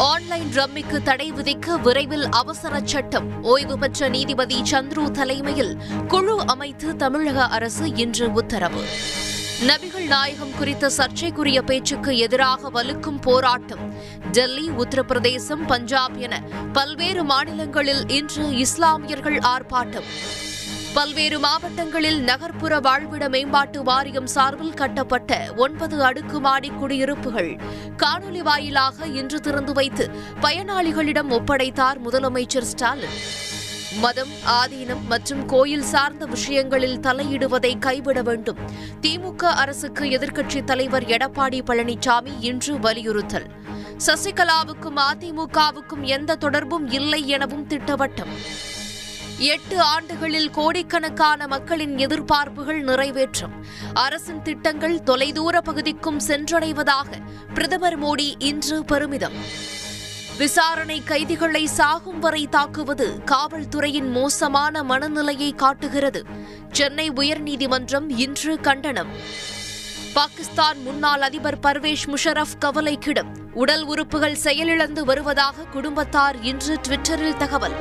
Online ரம்மிக்கு தடை விதிக்க விரைவில் அவசர சட்டம். ஓய்வு பெற்ற நீதிபதி சந்துரு தலைமையில் குழு அமைத்து தமிழக அரசு இன்று உத்தரவு. நபிகள் நாயகம் குறித்த சர்ச்சைக்குரிய பேச்சுக்கு எதிராக வலுக்கும் போராட்டம். டெல்லி உத்தரப்பிரதேசம் பஞ்சாப் என பல்வேறு மாநிலங்களில் இன்று இஸ்லாமியர்கள் ஆர்ப்பாட்டம். பல்வேறு மாவட்டங்களில் நகர்ப்புற வாழ்விட மேம்பாட்டு வாரியம் சார்பில் கட்டப்பட்ட ஒன்பது அடுக்குமாடி குடியிருப்புகள் காணொலி வாயிலாக இன்று திறந்து வைத்து பயனாளிகளிடம் ஒப்படைத்தார் முதலமைச்சர் ஸ்டாலின். மதம் ஆதீனம் மற்றும் கோயில் சார்ந்த விஷயங்களில் தலையிடுவதை கைவிட வேண்டும். திமுக அரசுக்கு எதிர்க்கட்சித் தலைவர் எடப்பாடி பழனிசாமி இன்று வலியுறுத்தல். சசிகலாவுக்கும் அதிமுகவுக்கும் எந்த தொடர்பும் இல்லை எனவும் திட்டவட்டம். எட்டு ஆண்டுகளில் கோடிக்கணக்கான மக்களின் எதிர்பார்ப்புகள் நிறைவேற்றும். அரசின் திட்டங்கள் தொலைதூர பகுதிக்கும் சென்றடைவதாக பிரதமர் மோடி இன்று பெருமிதம். விசாரணை கைதிகளை சாகும் வரை தாக்குவது காவல்துறையின் மோசமான மனநிலையை காட்டுகிறது. சென்னை உயர்நீதிமன்றம் இன்று கண்டனம். பாகிஸ்தான் முன்னாள் அதிபர் பர்வேஷ் முஷரப் கவலைக்கிடம். உடல் உறுப்புகள் செயலிழந்து வருவதாக குடும்பத்தார் இன்று ட்விட்டரில் தகவல்.